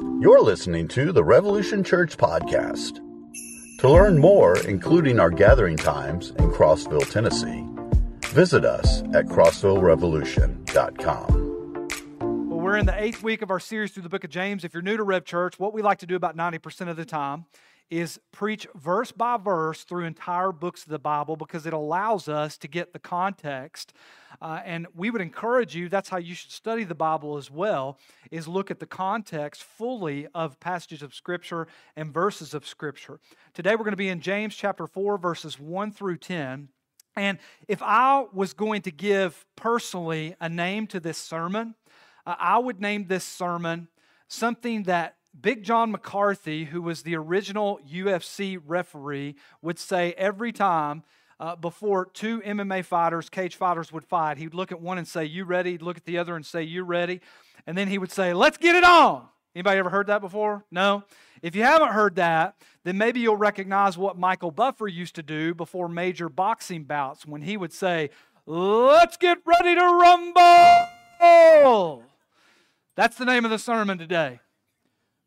You're listening to the Revolution Church Podcast. To learn more, including our gathering times in Crossville, Tennessee, visit us at crossvillerevolution.com. Well, we're in the eighth week of our series through the book of James. If you're new to Rev Church, what we like to do about 90% of the time is preach verse by verse through entire books of the Bible because it allows us to get the context. Uh, and we would encourage you, that's how you should study the Bible as well, is look at the context fully of passages of Scripture and verses of Scripture. Today we're going to be in James chapter 4, verses 1 through 10. And if I was going to give personally a name to this sermon, uh, I would name this sermon something that Big John McCarthy, who was the original UFC referee, would say every time uh, before two MMA fighters, cage fighters would fight, he would look at one and say, You ready? He'd look at the other and say, You ready? And then he would say, Let's get it on. Anybody ever heard that before? No? If you haven't heard that, then maybe you'll recognize what Michael Buffer used to do before major boxing bouts when he would say, Let's get ready to rumble. That's the name of the sermon today.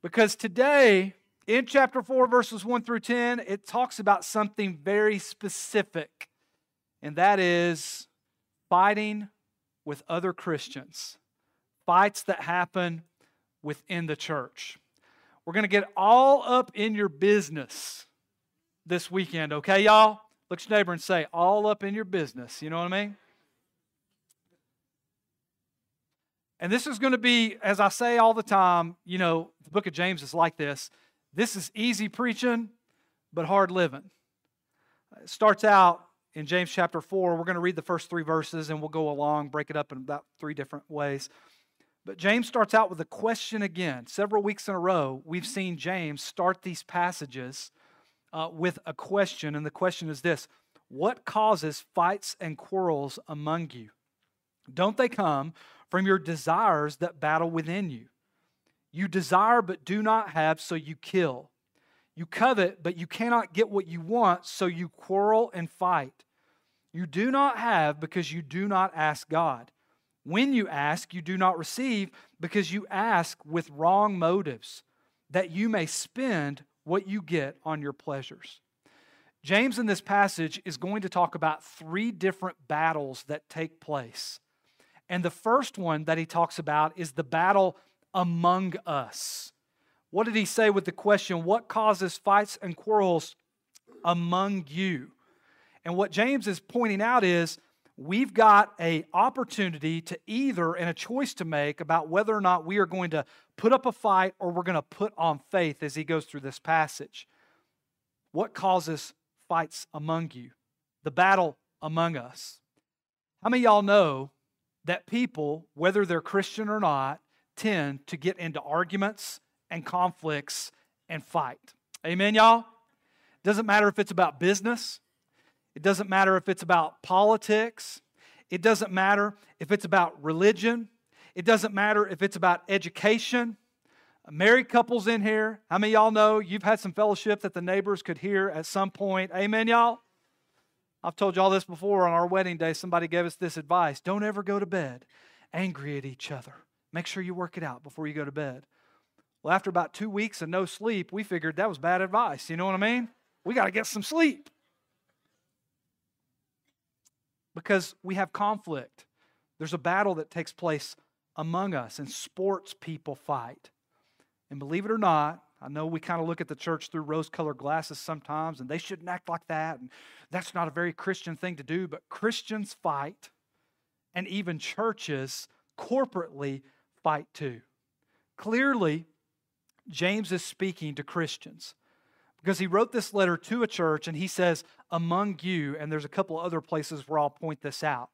Because today, in chapter 4, verses 1 through 10, it talks about something very specific, and that is fighting with other Christians, fights that happen within the church. We're going to get all up in your business this weekend, okay, y'all? Look at your neighbor and say, all up in your business. You know what I mean? And this is going to be, as I say all the time, you know, the book of James is like this. This is easy preaching, but hard living. It starts out in James chapter 4. We're going to read the first three verses and we'll go along, break it up in about three different ways. But James starts out with a question again. Several weeks in a row, we've seen James start these passages uh, with a question. And the question is this What causes fights and quarrels among you? Don't they come from your desires that battle within you. You desire but do not have, so you kill. You covet, but you cannot get what you want, so you quarrel and fight. You do not have because you do not ask God. When you ask, you do not receive because you ask with wrong motives, that you may spend what you get on your pleasures. James in this passage is going to talk about three different battles that take place and the first one that he talks about is the battle among us. What did he say with the question, What causes fights and quarrels among you? And what James is pointing out is we've got a opportunity to either and a choice to make about whether or not we are going to put up a fight or we're going to put on faith as he goes through this passage. What causes fights among you? The battle among us. How many y'all know that people, whether they're Christian or not, tend to get into arguments and conflicts and fight. Amen, y'all? Doesn't matter if it's about business, it doesn't matter if it's about politics, it doesn't matter if it's about religion, it doesn't matter if it's about education. Married couples in here, how many y'all know you've had some fellowship that the neighbors could hear at some point? Amen, y'all? I've told you all this before on our wedding day. Somebody gave us this advice don't ever go to bed angry at each other. Make sure you work it out before you go to bed. Well, after about two weeks of no sleep, we figured that was bad advice. You know what I mean? We got to get some sleep because we have conflict. There's a battle that takes place among us, and sports people fight. And believe it or not, I know we kind of look at the church through rose colored glasses sometimes, and they shouldn't act like that. And that's not a very Christian thing to do, but Christians fight, and even churches corporately fight too. Clearly, James is speaking to Christians because he wrote this letter to a church and he says, Among you, and there's a couple other places where I'll point this out.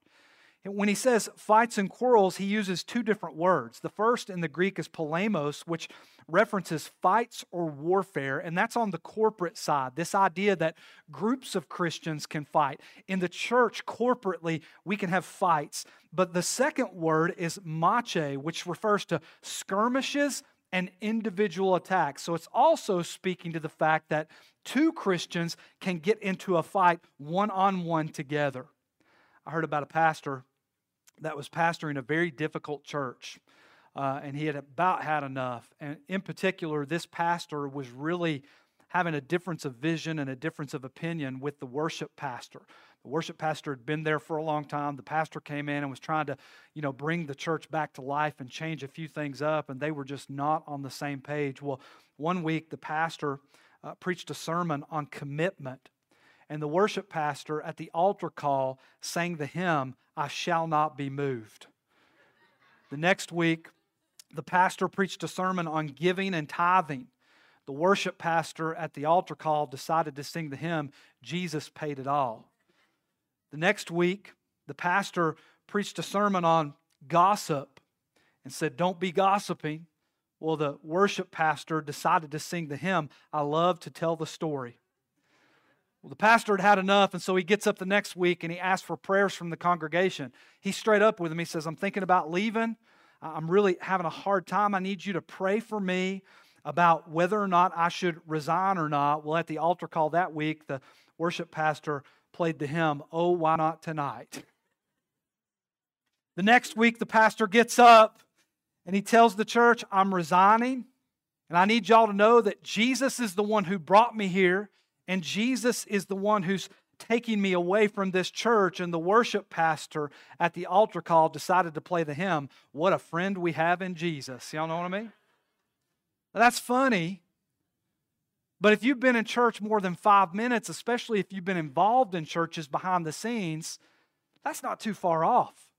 When he says fights and quarrels, he uses two different words. The first in the Greek is polemos, which references fights or warfare, and that's on the corporate side. This idea that groups of Christians can fight. In the church, corporately, we can have fights. But the second word is mache, which refers to skirmishes and individual attacks. So it's also speaking to the fact that two Christians can get into a fight one on one together. I heard about a pastor that was pastoring a very difficult church. uh, and he had about had enough. And in particular, this pastor was really having a difference of vision and a difference of opinion with the worship pastor. The worship pastor had been there for a long time. The pastor came in and was trying to, you know, bring the church back to life and change a few things up, and they were just not on the same page. Well, one week the pastor uh, preached a sermon on commitment, and the worship pastor at the altar call sang the hymn, I Shall Not Be Moved. The next week, the pastor preached a sermon on giving and tithing. The worship pastor at the altar call decided to sing the hymn, Jesus Paid It All. The next week, the pastor preached a sermon on gossip and said, Don't be gossiping. Well, the worship pastor decided to sing the hymn, I love to tell the story. Well, the pastor had had enough, and so he gets up the next week and he asks for prayers from the congregation. He's straight up with him. He says, I'm thinking about leaving. I'm really having a hard time. I need you to pray for me about whether or not I should resign or not. Well, at the altar call that week, the worship pastor played the hymn, Oh, Why Not Tonight? The next week, the pastor gets up and he tells the church, I'm resigning. And I need y'all to know that Jesus is the one who brought me here, and Jesus is the one who's taking me away from this church. And the worship pastor at the altar call decided to play the hymn, What a Friend We Have in Jesus. Y'all know what I mean? Now, that's funny. But if you've been in church more than five minutes, especially if you've been involved in churches behind the scenes, that's not too far off.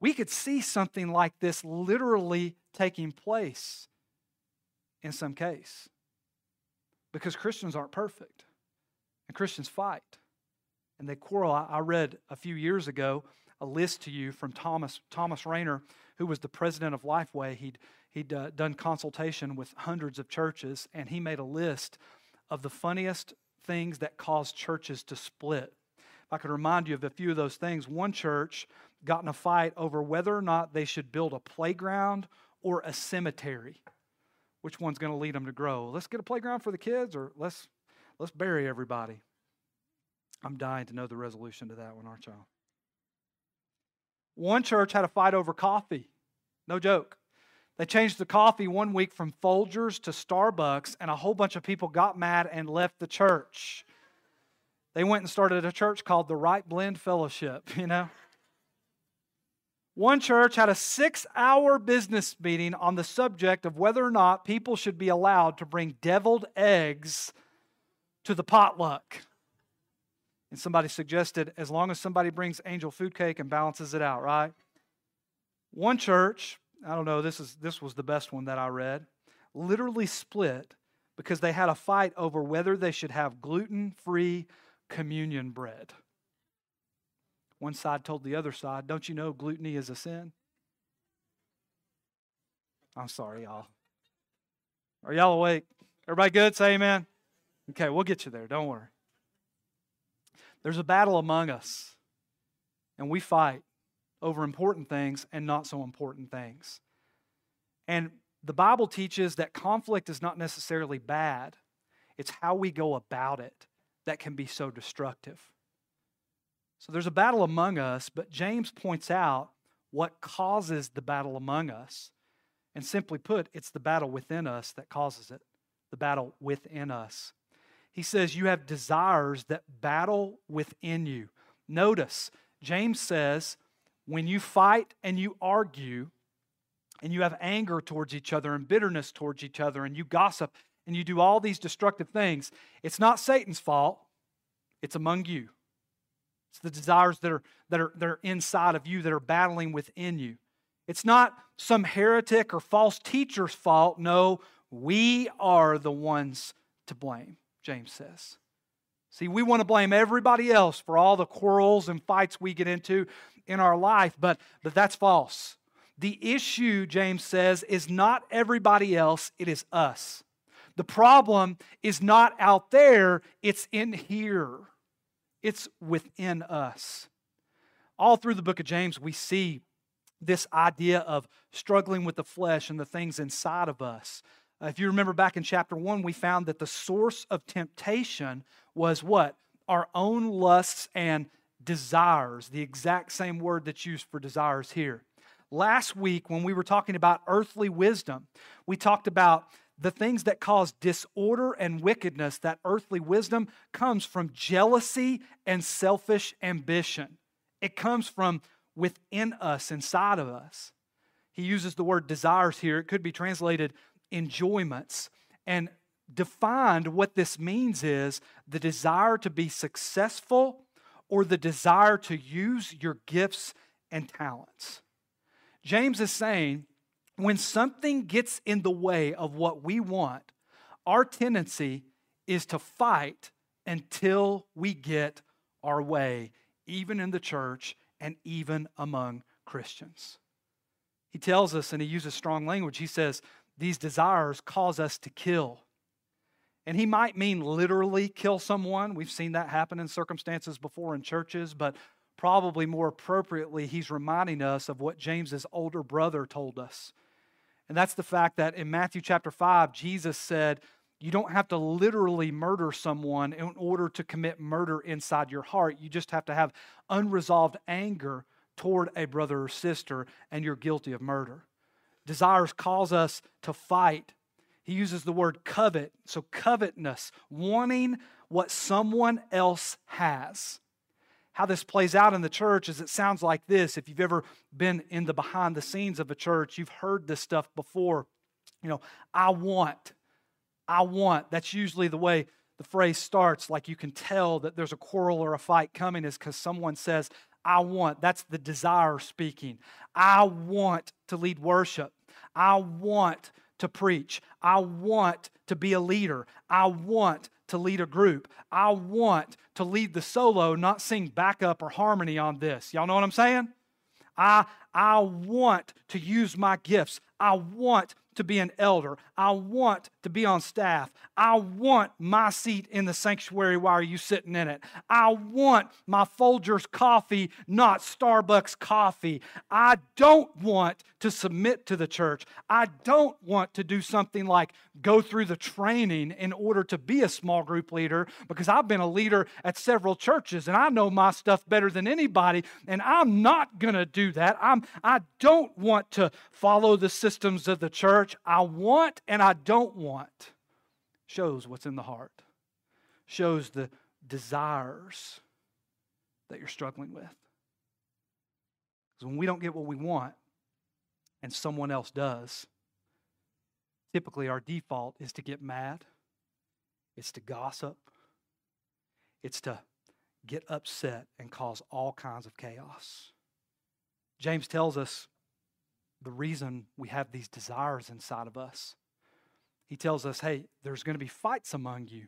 We could see something like this literally taking place in some case because Christians aren't perfect. And Christians fight and they quarrel. I read a few years ago a list to you from Thomas, Thomas Rainer, who was the president of Lifeway. He'd, he'd uh, done consultation with hundreds of churches, and he made a list of the funniest things that cause churches to split. If I could remind you of a few of those things, one church got in a fight over whether or not they should build a playground or a cemetery. Which one's going to lead them to grow? Let's get a playground for the kids, or let's Let's bury everybody. I'm dying to know the resolution to that one, aren't y'all? One church had a fight over coffee. No joke. They changed the coffee one week from Folgers to Starbucks, and a whole bunch of people got mad and left the church. They went and started a church called the Right Blend Fellowship, you know? One church had a six hour business meeting on the subject of whether or not people should be allowed to bring deviled eggs to the potluck. And somebody suggested as long as somebody brings angel food cake and balances it out, right? One church, I don't know, this is this was the best one that I read, literally split because they had a fight over whether they should have gluten-free communion bread. One side told the other side, "Don't you know gluttony is a sin?" I'm sorry, y'all. Are y'all awake? Everybody good? Say amen. Okay, we'll get you there. Don't worry. There's a battle among us, and we fight over important things and not so important things. And the Bible teaches that conflict is not necessarily bad, it's how we go about it that can be so destructive. So there's a battle among us, but James points out what causes the battle among us. And simply put, it's the battle within us that causes it, the battle within us. He says, You have desires that battle within you. Notice, James says, when you fight and you argue, and you have anger towards each other and bitterness towards each other, and you gossip and you do all these destructive things, it's not Satan's fault, it's among you. It's the desires that are, that are, that are inside of you that are battling within you. It's not some heretic or false teacher's fault. No, we are the ones to blame. James says. See, we want to blame everybody else for all the quarrels and fights we get into in our life, but, but that's false. The issue, James says, is not everybody else, it is us. The problem is not out there, it's in here, it's within us. All through the book of James, we see this idea of struggling with the flesh and the things inside of us. Uh, if you remember back in chapter 1, we found that the source of temptation was what? Our own lusts and desires, the exact same word that's used for desires here. last week when we were talking about earthly wisdom, we talked about the things that cause disorder and wickedness, that earthly wisdom comes from jealousy and selfish ambition. It comes from within us, inside of us. He uses the word desires here. It could be translated enjoyments. And defined what this means is the desire to be successful or the desire to use your gifts and talents. James is saying when something gets in the way of what we want, our tendency is to fight until we get our way, even in the church and even among Christians. He tells us, and he uses strong language, he says, These desires cause us to kill. And he might mean literally kill someone. We've seen that happen in circumstances before in churches, but probably more appropriately, he's reminding us of what James's older brother told us and that's the fact that in Matthew chapter 5, Jesus said, you don't have to literally murder someone in order to commit murder inside your heart. You just have to have unresolved anger toward a brother or sister, and you're guilty of murder. Desires cause us to fight. He uses the word covet. So, covetousness, wanting what someone else has how this plays out in the church is it sounds like this. If you've ever been in the behind the scenes of a church, you've heard this stuff before. You know, I want, I want. That's usually the way the phrase starts. Like you can tell that there's a quarrel or a fight coming, is because someone says, I want. That's the desire speaking. I want to lead worship. I want to preach. I want to be a leader. I want to lead a group. I want to lead the solo, not sing backup or harmony on this. Y'all know what I'm saying? I, I want to use my gifts. I want to be an elder. I want to be on staff. I want my seat in the sanctuary while you sitting in it. I want my Folgers coffee, not Starbucks coffee. I don't want to submit to the church. I don't want to do something like go through the training in order to be a small group leader because I've been a leader at several churches and I know my stuff better than anybody and I'm not going to do that. I'm I don't want to follow the systems of the church. I want and I don't want shows what's in the heart. Shows the desires that you're struggling with. Because when we don't get what we want and someone else does, typically our default is to get mad, it's to gossip, it's to get upset and cause all kinds of chaos. James tells us the reason we have these desires inside of us. He tells us, hey, there's going to be fights among you.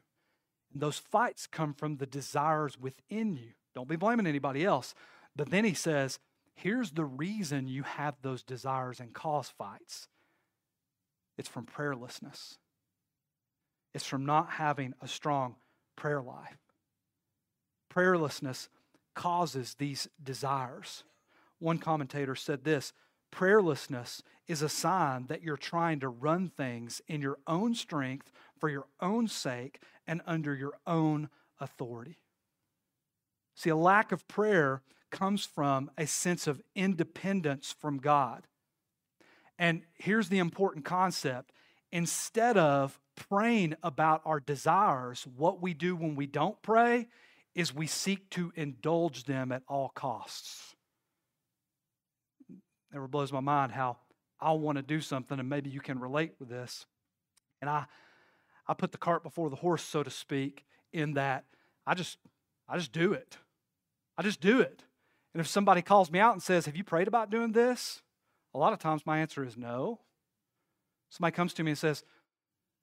And those fights come from the desires within you. Don't be blaming anybody else. But then he says, here's the reason you have those desires and cause fights it's from prayerlessness, it's from not having a strong prayer life. Prayerlessness causes these desires. One commentator said this prayerlessness is a sign that you're trying to run things in your own strength for your own sake and under your own authority. See, a lack of prayer comes from a sense of independence from God. And here's the important concept instead of praying about our desires, what we do when we don't pray is we seek to indulge them at all costs. It never blows my mind how I want to do something, and maybe you can relate with this. And I, I put the cart before the horse, so to speak, in that I just, I just do it. I just do it. And if somebody calls me out and says, Have you prayed about doing this? A lot of times my answer is no. Somebody comes to me and says,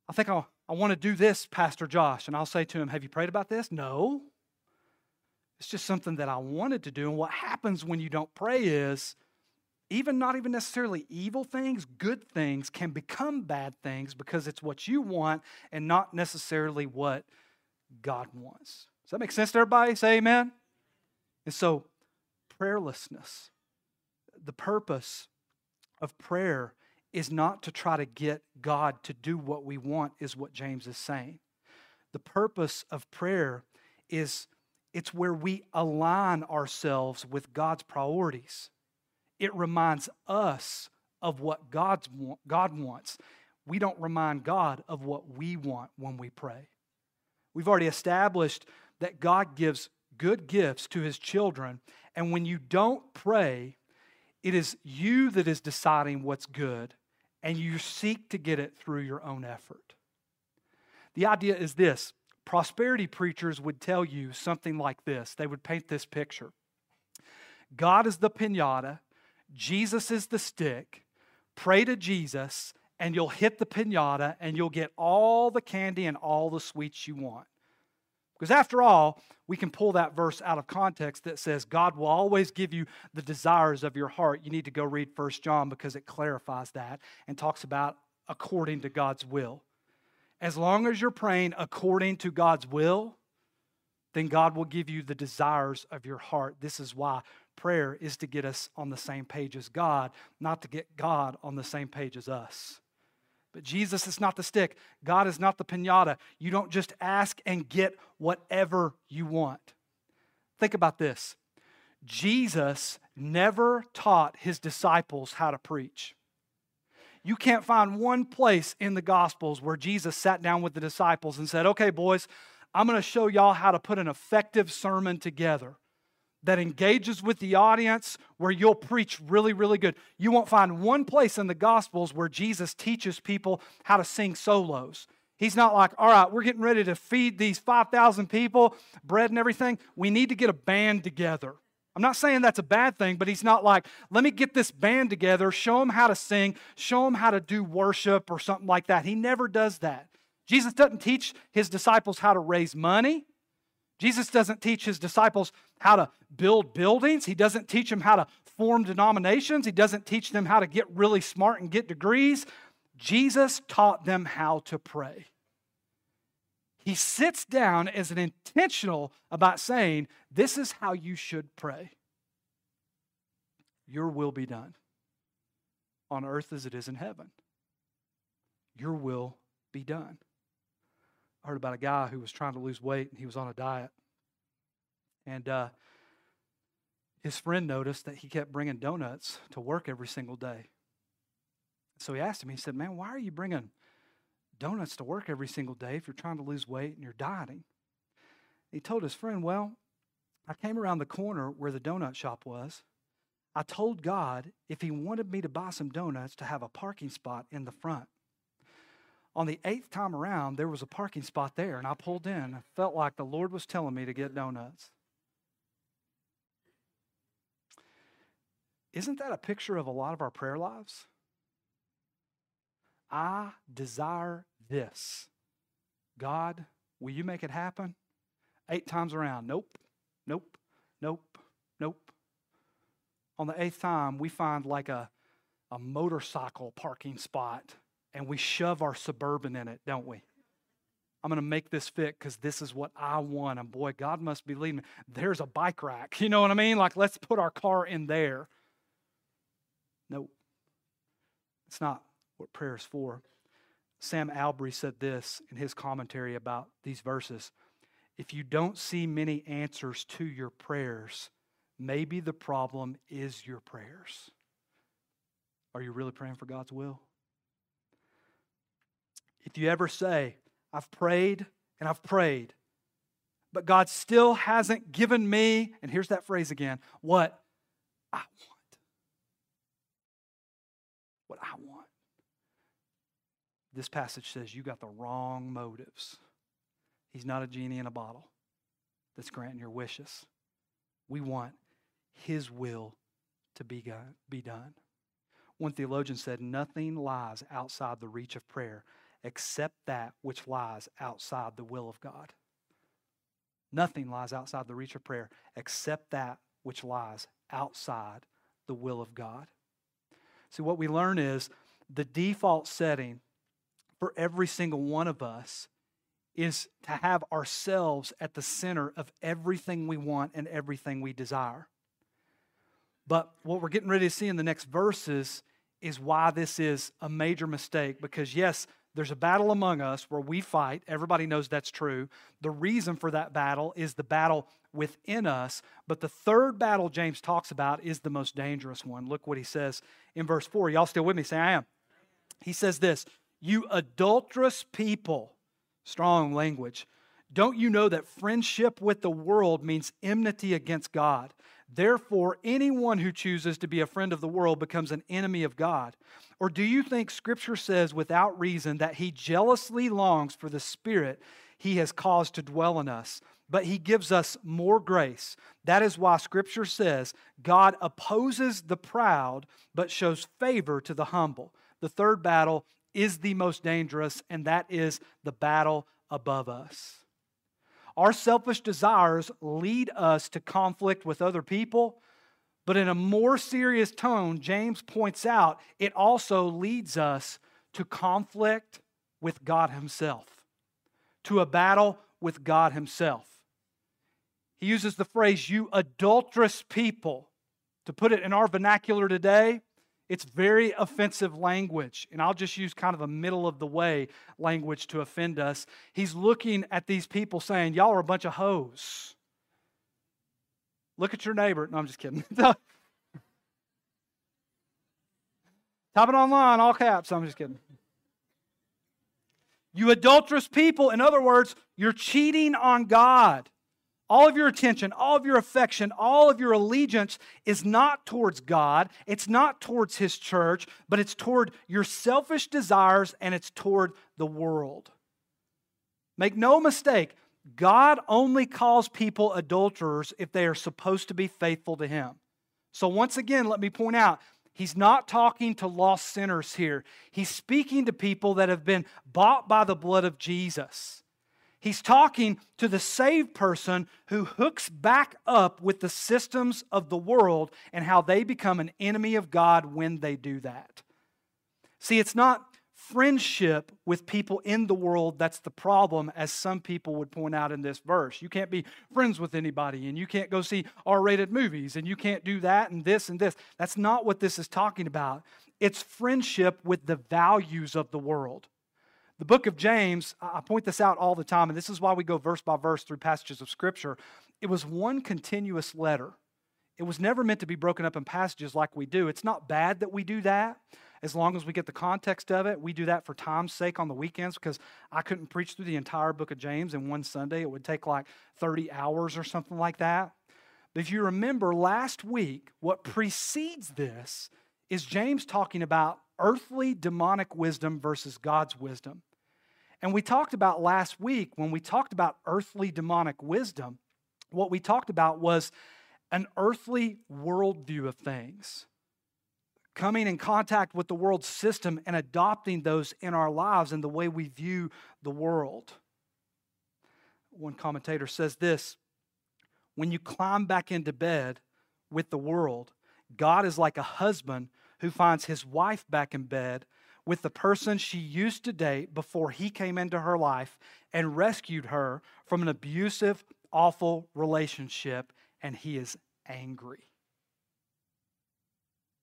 I think I'll, I want to do this, Pastor Josh. And I'll say to him, Have you prayed about this? No. It's just something that I wanted to do. And what happens when you don't pray is, even not even necessarily evil things, good things can become bad things because it's what you want and not necessarily what God wants. Does that make sense to everybody? Say amen. And so, prayerlessness, the purpose of prayer is not to try to get God to do what we want, is what James is saying. The purpose of prayer is it's where we align ourselves with God's priorities. It reminds us of what God's, God wants. We don't remind God of what we want when we pray. We've already established that God gives good gifts to his children, and when you don't pray, it is you that is deciding what's good, and you seek to get it through your own effort. The idea is this prosperity preachers would tell you something like this they would paint this picture God is the pinata, Jesus is the stick. Pray to Jesus, and you'll hit the pinata and you'll get all the candy and all the sweets you want. Because after all, we can pull that verse out of context that says God will always give you the desires of your heart. You need to go read First John because it clarifies that and talks about according to God's will. As long as you're praying according to God's will, then God will give you the desires of your heart. This is why prayer is to get us on the same page as God, not to get God on the same page as us. But Jesus is not the stick. God is not the pinata. You don't just ask and get whatever you want. Think about this Jesus never taught his disciples how to preach. You can't find one place in the Gospels where Jesus sat down with the disciples and said, Okay, boys, I'm going to show y'all how to put an effective sermon together that engages with the audience where you'll preach really, really good. You won't find one place in the Gospels where Jesus teaches people how to sing solos. He's not like, all right, we're getting ready to feed these 5,000 people bread and everything. We need to get a band together. I'm not saying that's a bad thing, but he's not like, let me get this band together, show them how to sing, show them how to do worship or something like that. He never does that. Jesus doesn't teach his disciples how to raise money. Jesus doesn't teach his disciples how to build buildings. He doesn't teach them how to form denominations. He doesn't teach them how to get really smart and get degrees. Jesus taught them how to pray. He sits down as an intentional about saying, This is how you should pray. Your will be done on earth as it is in heaven. Your will be done. I heard about a guy who was trying to lose weight and he was on a diet. And uh, his friend noticed that he kept bringing donuts to work every single day. So he asked him, he said, Man, why are you bringing donuts to work every single day if you're trying to lose weight and you're dieting? He told his friend, Well, I came around the corner where the donut shop was. I told God if He wanted me to buy some donuts to have a parking spot in the front. On the eighth time around, there was a parking spot there, and I pulled in. I felt like the Lord was telling me to get donuts. Isn't that a picture of a lot of our prayer lives? I desire this. God, will you make it happen? Eight times around, nope, nope, nope, nope. On the eighth time, we find like a, a motorcycle parking spot and we shove our suburban in it, don't we? I'm going to make this fit because this is what I want. And boy, God must be leading me. There's a bike rack. You know what I mean? Like, let's put our car in there. No, it's not what prayer is for. Sam Allberry said this in his commentary about these verses. If you don't see many answers to your prayers, maybe the problem is your prayers. Are you really praying for God's will? If you ever say, I've prayed and I've prayed, but God still hasn't given me, and here's that phrase again, what I want. What I want. This passage says you got the wrong motives. He's not a genie in a bottle that's granting your wishes. We want His will to be, be done. One theologian said, Nothing lies outside the reach of prayer except that which lies outside the will of God. Nothing lies outside the reach of prayer except that which lies outside the will of God. See, what we learn is the default setting for every single one of us is to have ourselves at the center of everything we want and everything we desire. But what we're getting ready to see in the next verses is why this is a major mistake because, yes, There's a battle among us where we fight. Everybody knows that's true. The reason for that battle is the battle within us. But the third battle James talks about is the most dangerous one. Look what he says in verse 4. Y'all still with me? Say, I am. He says this You adulterous people, strong language. Don't you know that friendship with the world means enmity against God? Therefore, anyone who chooses to be a friend of the world becomes an enemy of God. Or do you think Scripture says without reason that he jealously longs for the Spirit he has caused to dwell in us? But he gives us more grace. That is why Scripture says God opposes the proud, but shows favor to the humble. The third battle is the most dangerous, and that is the battle above us. Our selfish desires lead us to conflict with other people, but in a more serious tone, James points out it also leads us to conflict with God Himself, to a battle with God Himself. He uses the phrase, you adulterous people. To put it in our vernacular today, it's very offensive language, and I'll just use kind of a middle of the way language to offend us. He's looking at these people saying, Y'all are a bunch of hoes. Look at your neighbor. No, I'm just kidding. Type it online, all caps. I'm just kidding. You adulterous people, in other words, you're cheating on God. All of your attention, all of your affection, all of your allegiance is not towards God. It's not towards His church, but it's toward your selfish desires and it's toward the world. Make no mistake, God only calls people adulterers if they are supposed to be faithful to Him. So, once again, let me point out He's not talking to lost sinners here. He's speaking to people that have been bought by the blood of Jesus. He's talking to the saved person who hooks back up with the systems of the world and how they become an enemy of God when they do that. See, it's not friendship with people in the world that's the problem, as some people would point out in this verse. You can't be friends with anybody, and you can't go see R rated movies, and you can't do that and this and this. That's not what this is talking about. It's friendship with the values of the world. The book of James, I point this out all the time, and this is why we go verse by verse through passages of Scripture. It was one continuous letter. It was never meant to be broken up in passages like we do. It's not bad that we do that as long as we get the context of it. We do that for time's sake on the weekends because I couldn't preach through the entire book of James in one Sunday. It would take like 30 hours or something like that. But if you remember last week, what precedes this is James talking about earthly demonic wisdom versus God's wisdom. And we talked about last week when we talked about earthly demonic wisdom, what we talked about was an earthly worldview of things, coming in contact with the world system and adopting those in our lives and the way we view the world. One commentator says this when you climb back into bed with the world, God is like a husband who finds his wife back in bed with the person she used to date before he came into her life and rescued her from an abusive, awful relationship, and he is angry.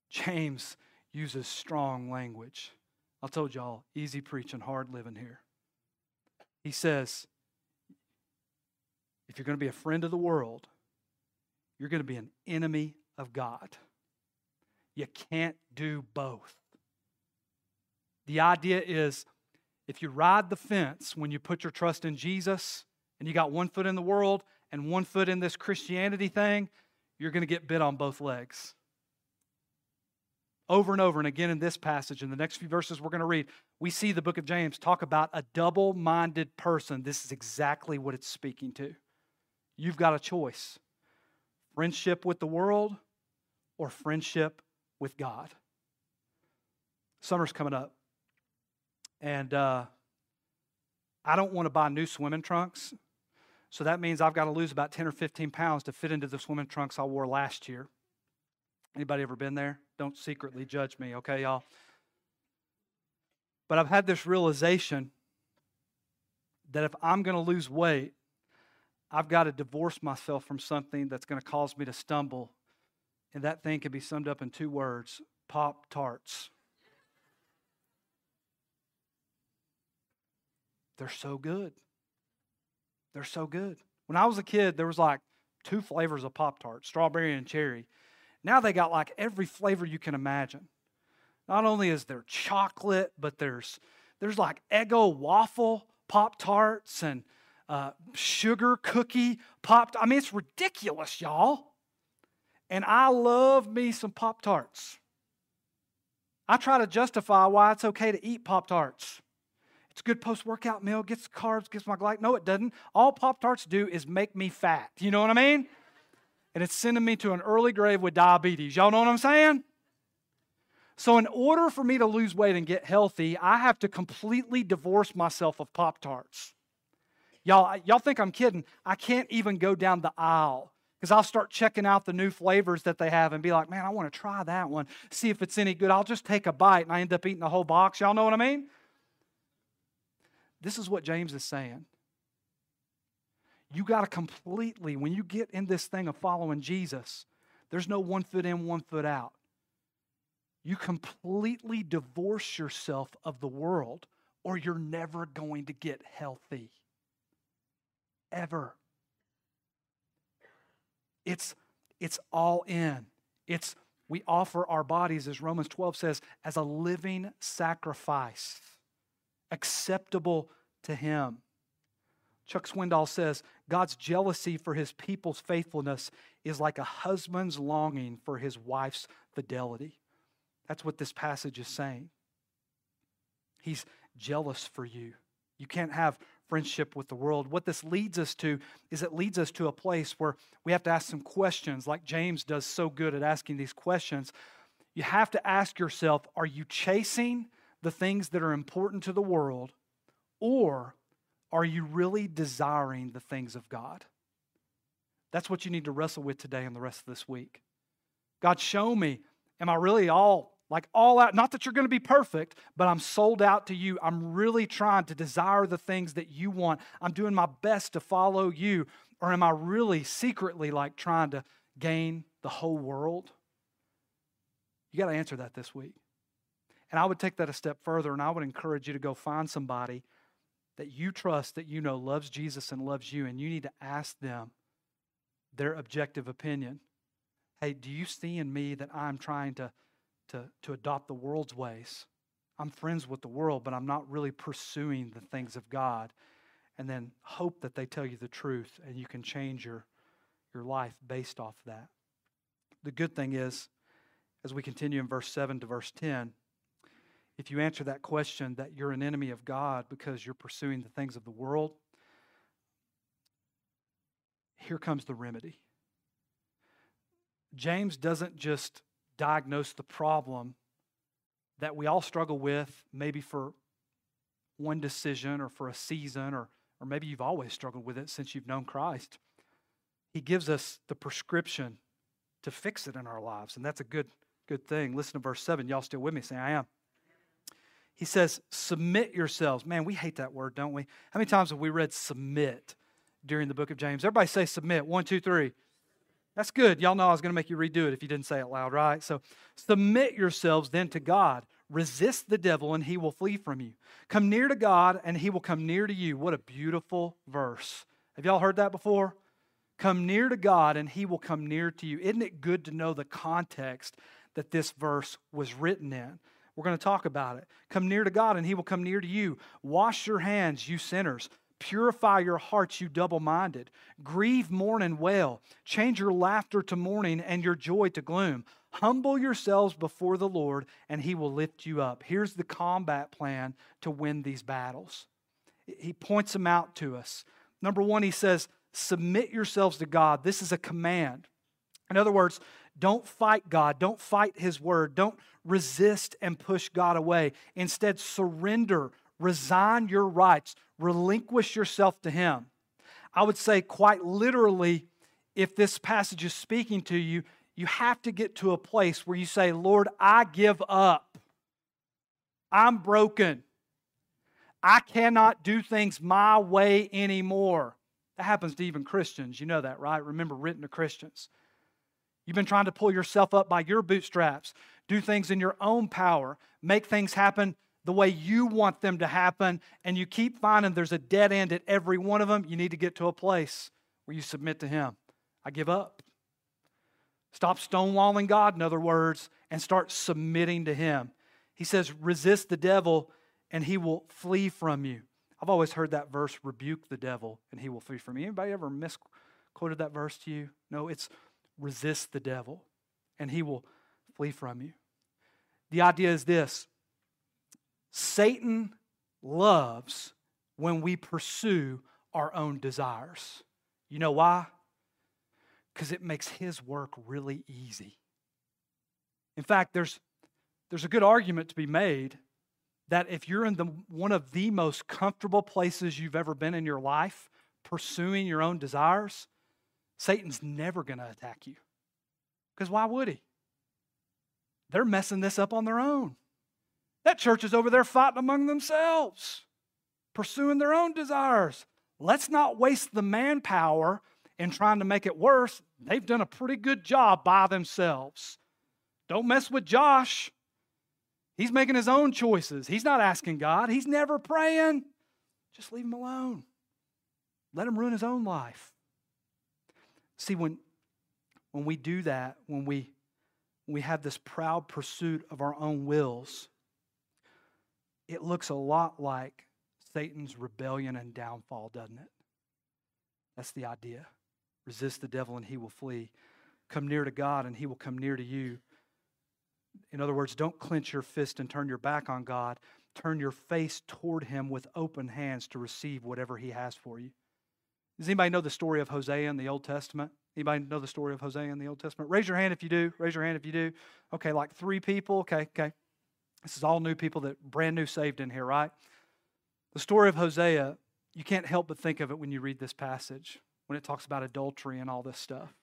James uses strong language. I told y'all, easy preaching, hard living here. He says, if you're going to be a friend of the world, you're going to be an enemy of God. You can't do both. The idea is if you ride the fence when you put your trust in Jesus and you got one foot in the world and one foot in this Christianity thing, you're going to get bit on both legs. Over and over and again in this passage, in the next few verses we're going to read, we see the book of James talk about a double minded person. This is exactly what it's speaking to. You've got a choice friendship with the world or friendship with God. Summer's coming up. And uh, I don't want to buy new swimming trunks. So that means I've got to lose about 10 or 15 pounds to fit into the swimming trunks I wore last year. Anybody ever been there? Don't secretly judge me, okay, y'all? But I've had this realization that if I'm going to lose weight, I've got to divorce myself from something that's going to cause me to stumble. And that thing can be summed up in two words Pop Tarts. They're so good. They're so good. When I was a kid, there was like two flavors of Pop Tart, strawberry and cherry. Now they got like every flavor you can imagine. Not only is there chocolate, but there's there's like Eggo waffle Pop Tarts and uh, sugar cookie Pop. I mean, it's ridiculous, y'all. And I love me some Pop Tarts. I try to justify why it's okay to eat Pop Tarts. It's a good post workout meal, gets carbs, gets my glycogen. No, it doesn't. All Pop Tarts do is make me fat. You know what I mean? And it's sending me to an early grave with diabetes. Y'all know what I'm saying? So, in order for me to lose weight and get healthy, I have to completely divorce myself of Pop Tarts. Y'all, y'all think I'm kidding. I can't even go down the aisle because I'll start checking out the new flavors that they have and be like, man, I want to try that one, see if it's any good. I'll just take a bite and I end up eating the whole box. Y'all know what I mean? This is what James is saying. You got to completely, when you get in this thing of following Jesus, there's no one foot in, one foot out. You completely divorce yourself of the world, or you're never going to get healthy. Ever. It's, it's all in. It's we offer our bodies, as Romans 12 says, as a living sacrifice acceptable to Him. Chuck Swindoll says God's jealousy for His people's faithfulness is like a husband's longing for his wife's fidelity. That's what this passage is saying. He's jealous for you. You can't have friendship with the world. What this leads us to is it leads us to a place where we have to ask some questions, like James does so good at asking these questions. You have to ask yourself are you chasing the things that are important to the world, or are you really desiring the things of God? That's what you need to wrestle with today and the rest of this week. God, show me, am I really all like all out? Not that you're going to be perfect, but I'm sold out to you. I'm really trying to desire the things that you want. I'm doing my best to follow you. Or am I really secretly like trying to gain the whole world? You got to answer that this week. And I would take that a step further and I would encourage you to go find somebody that you trust, that you know loves Jesus and loves you, and you need to ask them their objective opinion. Hey, do you see in me that I'm trying to, to, to adopt the world's ways? I'm friends with the world, but I'm not really pursuing the things of God. And then hope that they tell you the truth and you can change your, your life based off that. The good thing is, as we continue in verse 7 to verse 10, if you answer that question that you're an enemy of God because you're pursuing the things of the world, here comes the remedy. James doesn't just diagnose the problem that we all struggle with, maybe for one decision or for a season, or, or maybe you've always struggled with it since you've known Christ. He gives us the prescription to fix it in our lives, and that's a good, good thing. Listen to verse 7. Y'all still with me? Say, I am. He says, submit yourselves. Man, we hate that word, don't we? How many times have we read submit during the book of James? Everybody say submit. One, two, three. That's good. Y'all know I was going to make you redo it if you didn't say it loud, right? So submit yourselves then to God. Resist the devil and he will flee from you. Come near to God and he will come near to you. What a beautiful verse. Have y'all heard that before? Come near to God and he will come near to you. Isn't it good to know the context that this verse was written in? We're going to talk about it. Come near to God, and He will come near to you. Wash your hands, you sinners. Purify your hearts, you double minded. Grieve, mourn, and wail. Change your laughter to mourning and your joy to gloom. Humble yourselves before the Lord, and He will lift you up. Here's the combat plan to win these battles. He points them out to us. Number one, He says, Submit yourselves to God. This is a command. In other words, don't fight God. Don't fight His word. Don't resist and push God away. Instead, surrender, resign your rights, relinquish yourself to Him. I would say, quite literally, if this passage is speaking to you, you have to get to a place where you say, Lord, I give up. I'm broken. I cannot do things my way anymore. That happens to even Christians. You know that, right? Remember, written to Christians. You've been trying to pull yourself up by your bootstraps, do things in your own power, make things happen the way you want them to happen, and you keep finding there's a dead end at every one of them, you need to get to a place where you submit to Him. I give up. Stop stonewalling God, in other words, and start submitting to Him. He says, resist the devil and he will flee from you. I've always heard that verse, rebuke the devil and he will flee from you. Anybody ever misquoted that verse to you? No, it's resist the devil and he will flee from you. The idea is this Satan loves when we pursue our own desires. You know why? Because it makes his work really easy. In fact, there's, there's a good argument to be made that if you're in the, one of the most comfortable places you've ever been in your life, pursuing your own desires, Satan's never going to attack you. Because why would he? They're messing this up on their own. That church is over there fighting among themselves, pursuing their own desires. Let's not waste the manpower in trying to make it worse. They've done a pretty good job by themselves. Don't mess with Josh. He's making his own choices. He's not asking God, he's never praying. Just leave him alone. Let him ruin his own life. See, when, when we do that, when we, when we have this proud pursuit of our own wills, it looks a lot like Satan's rebellion and downfall, doesn't it? That's the idea. Resist the devil and he will flee. Come near to God and he will come near to you. In other words, don't clench your fist and turn your back on God. Turn your face toward Him with open hands to receive whatever He has for you. Does anybody know the story of Hosea in the Old Testament? Anybody know the story of Hosea in the Old Testament? Raise your hand if you do. Raise your hand if you do. Okay, like three people. Okay, okay. This is all new people that brand new saved in here, right? The story of Hosea, you can't help but think of it when you read this passage, when it talks about adultery and all this stuff.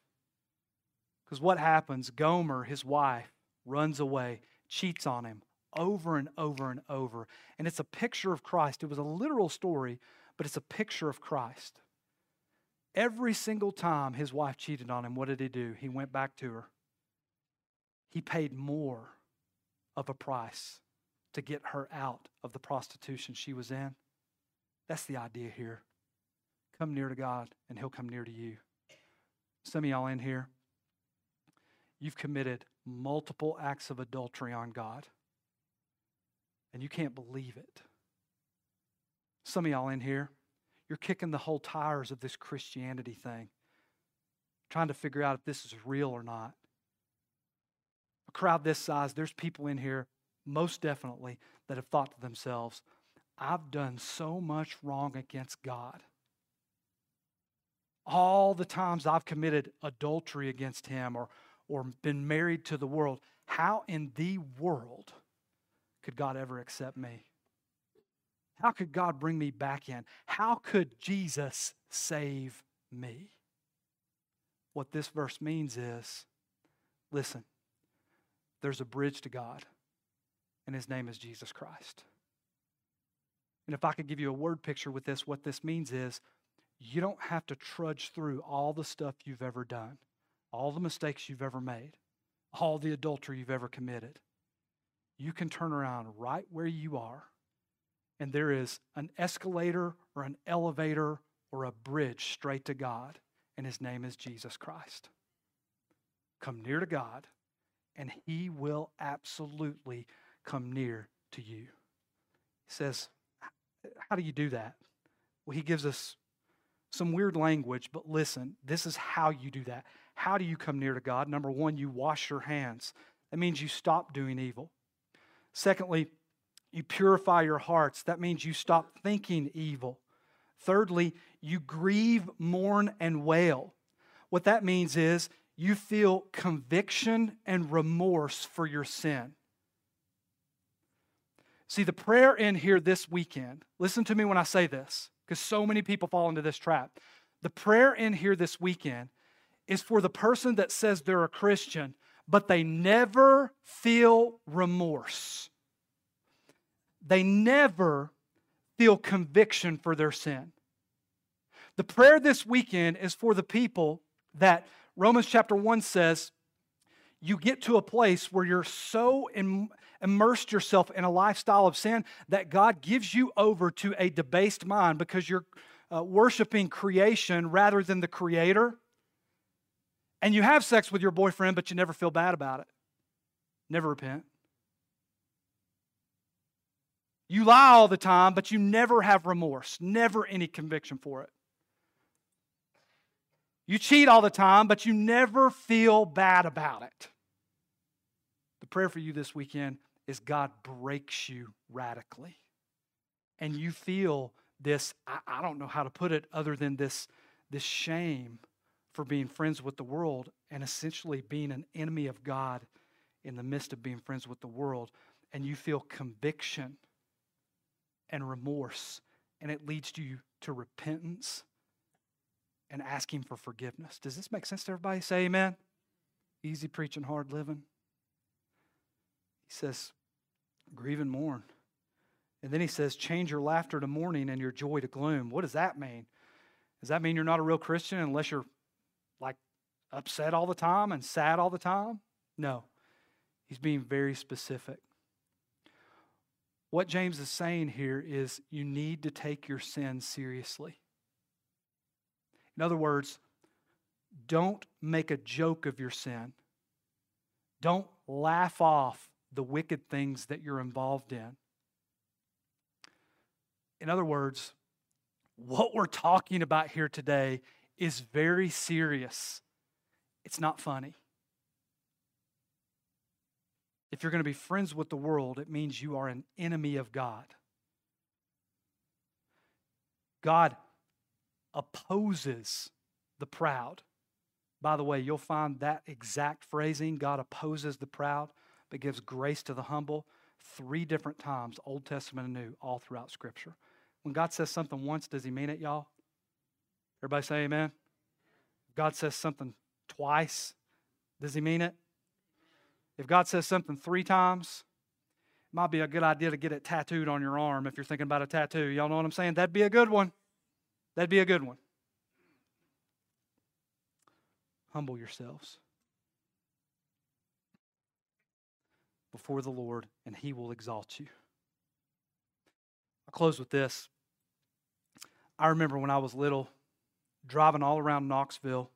Because what happens? Gomer, his wife, runs away, cheats on him over and over and over. And it's a picture of Christ. It was a literal story, but it's a picture of Christ. Every single time his wife cheated on him, what did he do? He went back to her. He paid more of a price to get her out of the prostitution she was in. That's the idea here. Come near to God, and He'll come near to you. Some of y'all in here, you've committed multiple acts of adultery on God. And you can't believe it. Some of y'all in here, you're kicking the whole tires of this Christianity thing, trying to figure out if this is real or not. A crowd this size, there's people in here, most definitely, that have thought to themselves, I've done so much wrong against God. All the times I've committed adultery against Him or or been married to the world, how in the world could God ever accept me? How could God bring me back in? How could Jesus save me? What this verse means is listen, there's a bridge to God, and his name is Jesus Christ. And if I could give you a word picture with this, what this means is you don't have to trudge through all the stuff you've ever done all the mistakes you've ever made, all the adultery you've ever committed, you can turn around right where you are, and there is an escalator or an elevator or a bridge straight to God, and his name is Jesus Christ. Come near to God, and he will absolutely come near to you. He says, How do you do that? Well, he gives us some weird language, but listen, this is how you do that. How do you come near to God? Number one, you wash your hands. That means you stop doing evil. Secondly, you purify your hearts. That means you stop thinking evil. Thirdly, you grieve, mourn, and wail. What that means is you feel conviction and remorse for your sin. See, the prayer in here this weekend, listen to me when I say this, because so many people fall into this trap. The prayer in here this weekend is for the person that says they're a Christian, but they never feel remorse. They never feel conviction for their sin. The prayer this weekend is for the people that Romans chapter 1 says, you get to a place where you're so in, immersed yourself in a lifestyle of sin that God gives you over to a debased mind because you're uh, worshiping creation rather than the creator, and you have sex with your boyfriend, but you never feel bad about it, never repent. You lie all the time, but you never have remorse, never any conviction for it. You cheat all the time, but you never feel bad about it. The prayer for you this weekend is God breaks you radically. And you feel this, I, I, don't know how to put it other than this, this shame for being friends with the world and essentially being an enemy of God in the midst of being friends with the world. And you feel conviction and remorse, and it leads you to repentance and asking for forgiveness. Does this make sense to everybody? Say amen. Easy preaching, hard living. He says, grieve and mourn. And then he says, change your laughter to mourning and your joy to gloom. What does that mean? Does that mean you're not a real Christian unless you're like upset all the time and sad all the time? No. He's being very specific. What James is saying here is you need to take your sin seriously. In other words, don't make a joke of your sin. Don't laugh off the wicked things that you're involved in. In other words, what we're talking about here today is very serious. It's not funny. If you're going to be friends with the world, it means you are an enemy of God. God opposes the proud. By the way, you'll find that exact phrasing God opposes the proud, but gives grace to the humble three different times, Old Testament and New, all throughout Scripture. When God says something once, does He mean it, y'all? Everybody say amen. God says something twice, does He mean it? If God says something three times, it might be a good idea to get it tattooed on your arm if you're thinking about a tattoo. Y'all know what I'm saying? That'd be a good one. That'd be a good one. Humble yourselves before the Lord, and He will exalt you. I'll close with this. I remember when I was little, driving all around Knoxville,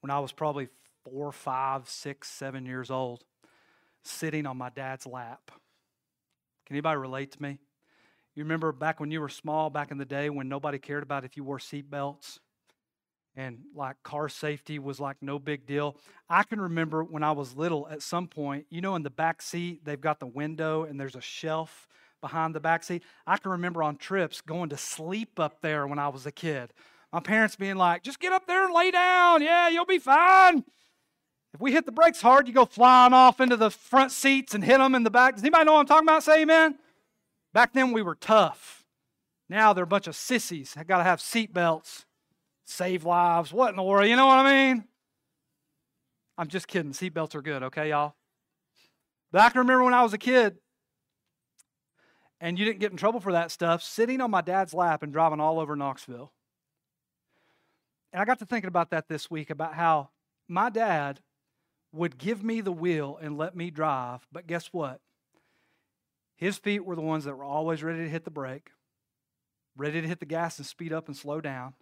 when I was probably four, five, six, seven years old, sitting on my dad's lap. Can anybody relate to me? You remember back when you were small, back in the day when nobody cared about if you wore seatbelts and like car safety was like no big deal. I can remember when I was little at some point, you know, in the back seat, they've got the window and there's a shelf behind the back seat. I can remember on trips going to sleep up there when I was a kid. My parents being like, just get up there and lay down. Yeah, you'll be fine. If we hit the brakes hard, you go flying off into the front seats and hit them in the back. Does anybody know what I'm talking about? Say amen. Back then we were tough. Now they're a bunch of sissies. I got to have seat belts, save lives. What in the world? You know what I mean? I'm just kidding. Seat belts are good, okay, y'all? But I can remember when I was a kid, and you didn't get in trouble for that stuff, sitting on my dad's lap and driving all over Knoxville. And I got to thinking about that this week about how my dad would give me the wheel and let me drive, but guess what? His feet were the ones that were always ready to hit the brake, ready to hit the gas and speed up and slow down.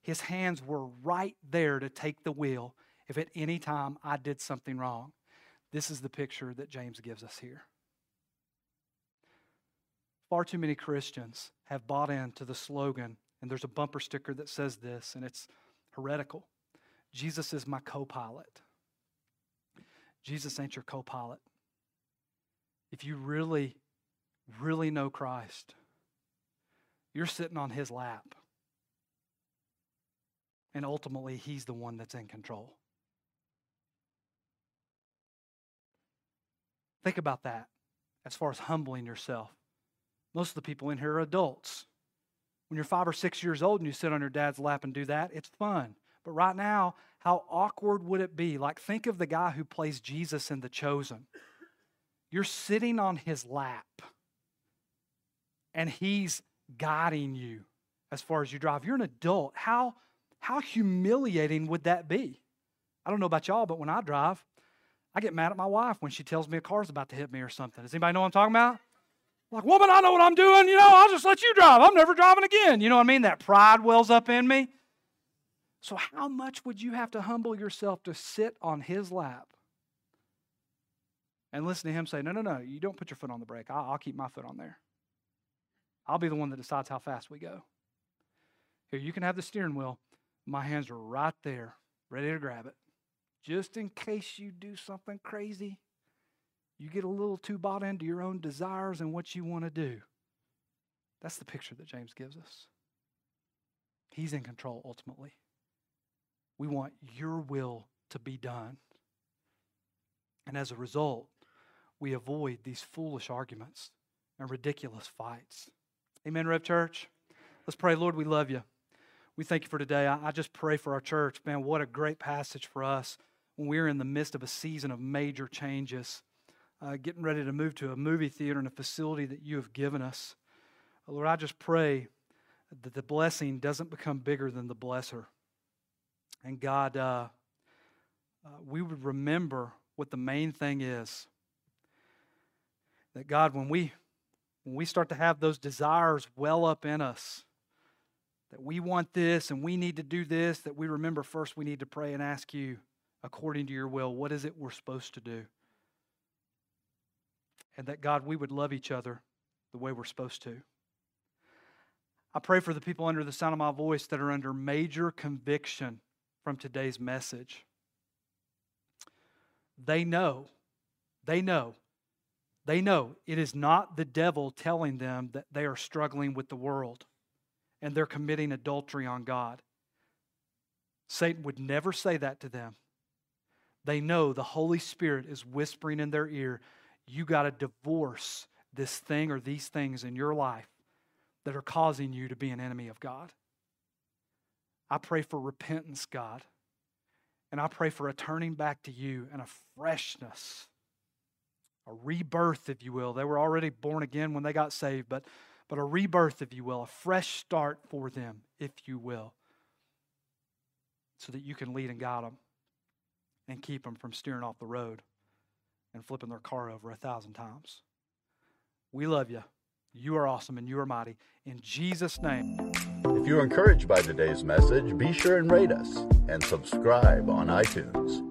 His hands were right there to take the wheel if at any time I did something wrong. This is the picture that James gives us here. Far too many Christians have bought into the slogan, and there's a bumper sticker that says this, and it's heretical Jesus is my co pilot. Jesus ain't your co pilot. If you really, really know Christ, you're sitting on his lap. And ultimately, he's the one that's in control. Think about that as far as humbling yourself. Most of the people in here are adults. When you're five or six years old and you sit on your dad's lap and do that, it's fun. But right now, how awkward would it be? Like, think of the guy who plays Jesus in The Chosen. You're sitting on his lap, and he's guiding you as far as you drive. You're an adult. How, how humiliating would that be? I don't know about y'all, but when I drive, I get mad at my wife when she tells me a car's about to hit me or something. Does anybody know what I'm talking about? Like, woman, I know what I'm doing. You know, I'll just let you drive. I'm never driving again. You know what I mean? That pride wells up in me. So, how much would you have to humble yourself to sit on his lap and listen to him say, No, no, no, you don't put your foot on the brake. I'll, I'll keep my foot on there. I'll be the one that decides how fast we go. Here, you can have the steering wheel. My hands are right there, ready to grab it. Just in case you do something crazy, you get a little too bought into your own desires and what you want to do. That's the picture that James gives us. He's in control ultimately. We want your will to be done. And as a result, we avoid these foolish arguments and ridiculous fights. Amen, Rev Church? Let's pray. Lord, we love you. We thank you for today. I, just pray for our church. Man, what a great passage for us when we're in the midst of a season of major changes, uh, getting ready to move to a movie theater and a facility that you have given us. Lord, I just pray that the blessing doesn't become bigger than the blesser. And God, uh, uh, we would remember what the main thing is. That God, when we when we start to have those desires well up in us, that we want this and we need to do this, that we remember first we need to pray and ask you, according to your will, what is it we're supposed to do? And that God, we would love each other the way we're supposed to. I pray for the people under the sound of my voice that are under major conviction from today's message. They know, they know, they know it is not the devil telling them that they are struggling with the world and they're committing adultery on God. Satan would never say that to them. They know the Holy Spirit is whispering in their ear, you got to divorce this thing or these things in your life that are causing you to be an enemy of God. I pray for repentance, God. And I pray for a turning back to you and a freshness, a rebirth, if you will. They were already born again when they got saved, but, but a rebirth, if you will, a fresh start for them, if you will, so that you can lead and guide them and keep them from steering off the road and flipping their car over a thousand times. We love you. You are awesome and you are mighty. In Jesus' name. If you are encouraged by today's message, be sure and rate us and subscribe on iTunes.